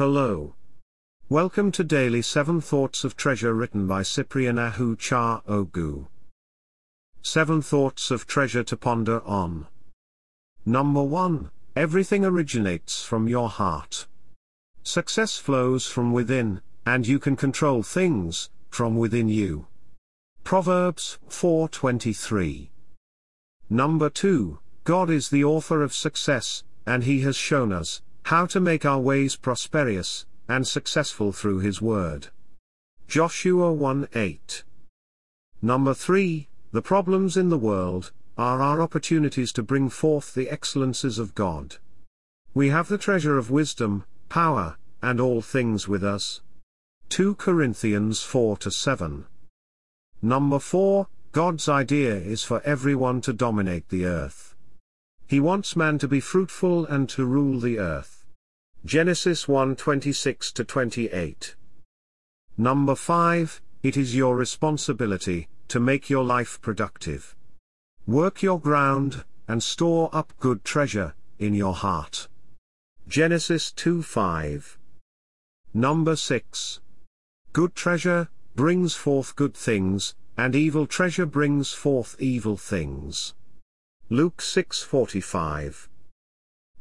Hello. Welcome to Daily 7 Thoughts of Treasure written by Cyprian Ahuchaogu. 7 Thoughts of Treasure to ponder on. Number 1 Everything originates from your heart. Success flows from within, and you can control things from within you. Proverbs 4:23. Number 2 God is the author of success, and he has shown us how to make our ways prosperous and successful through his word. Joshua 1:8. Number 3 The problems in the world are our opportunities to bring forth the excellences of God. We have the treasure of wisdom, power, and all things with us. 2 Corinthians 4 7. Number 4 God's idea is for everyone to dominate the earth. He wants man to be fruitful and to rule the earth. Genesis 1 26 28. Number 5 It is your responsibility to make your life productive. Work your ground, and store up good treasure in your heart. Genesis 2 5. Number 6. Good treasure brings forth good things, and evil treasure brings forth evil things. Luke 6:45.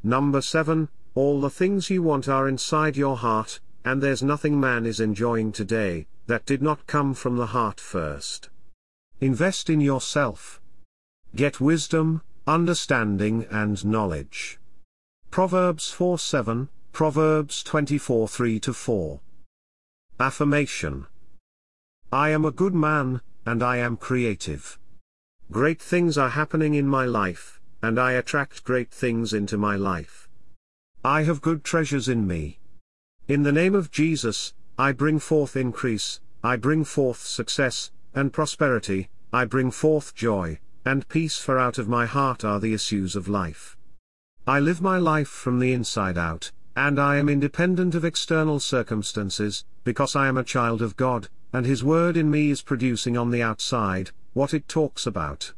Number 7. All the things you want are inside your heart, and there's nothing man is enjoying today that did not come from the heart first. Invest in yourself. Get wisdom, understanding and knowledge. Proverbs 4:7, Proverbs 24:3-4. Affirmation. I am a good man, and I am creative. Great things are happening in my life, and I attract great things into my life. I have good treasures in me. In the name of Jesus, I bring forth increase, I bring forth success, and prosperity, I bring forth joy, and peace for out of my heart are the issues of life. I live my life from the inside out, and I am independent of external circumstances, because I am a child of God, and His Word in me is producing on the outside, what it talks about.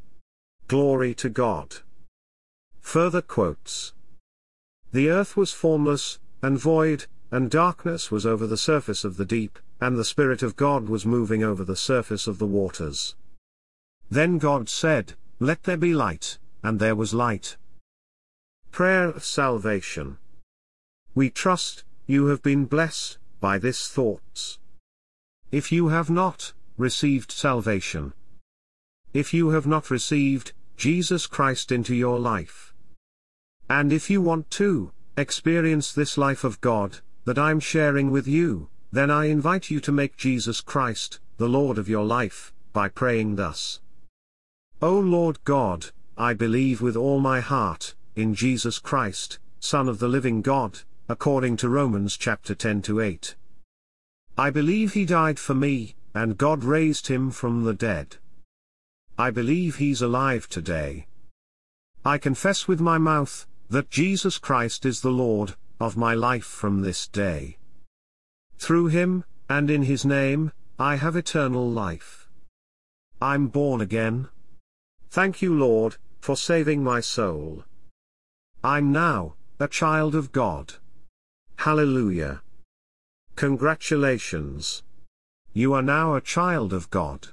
Glory to God. Further quotes. The earth was formless, and void, and darkness was over the surface of the deep, and the Spirit of God was moving over the surface of the waters. Then God said, Let there be light, and there was light. Prayer of Salvation. We trust, you have been blessed, by this thoughts. If you have not, received salvation. If you have not received, Jesus Christ into your life. And if you want to, experience this life of God, that I'm sharing with you, then I invite you to make Jesus Christ, the Lord of your life, by praying thus. O Lord God, I believe with all my heart, in Jesus Christ, Son of the living God, according to Romans chapter 10 to 8. I believe he died for me, and God raised him from the dead. I believe he's alive today. I confess with my mouth, that Jesus Christ is the Lord, of my life from this day. Through him, and in his name, I have eternal life. I'm born again. Thank you Lord, for saving my soul. I'm now, a child of God. Hallelujah. Congratulations. You are now a child of God.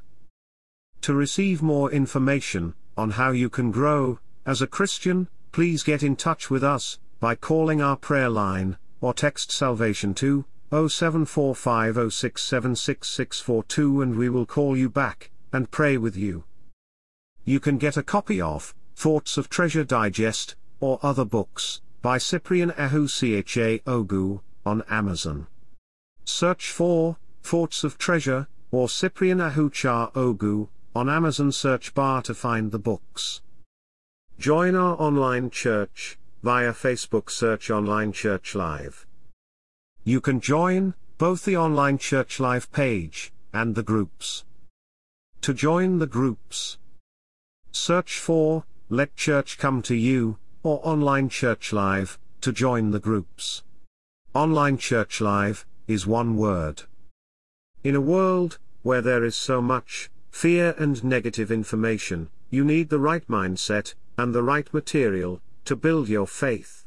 To receive more information, on how you can grow, as a Christian, please get in touch with us, by calling our prayer line, or text salvation to, 07450676642 and we will call you back, and pray with you you can get a copy of Thoughts of Treasure Digest, or other books, by Cyprian Ahu Ogu, on Amazon. Search for Thoughts of Treasure, or Cyprian Ahuchaogu, on Amazon search bar to find the books. Join our online church, via Facebook search Online Church Live. You can join, both the Online Church Live page, and the groups. To join the groups, Search for, Let Church Come to You, or Online Church Live, to join the groups. Online Church Live, is one word. In a world, where there is so much, fear and negative information, you need the right mindset, and the right material, to build your faith.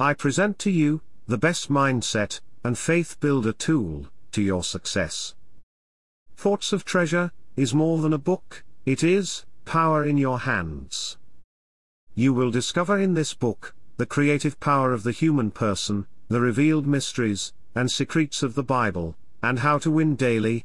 I present to you, the best mindset, and faith builder tool, to your success. Thoughts of Treasure is more than a book, it is power in your hands. You will discover in this book the creative power of the human person, the revealed mysteries and secrets of the Bible, and how to win daily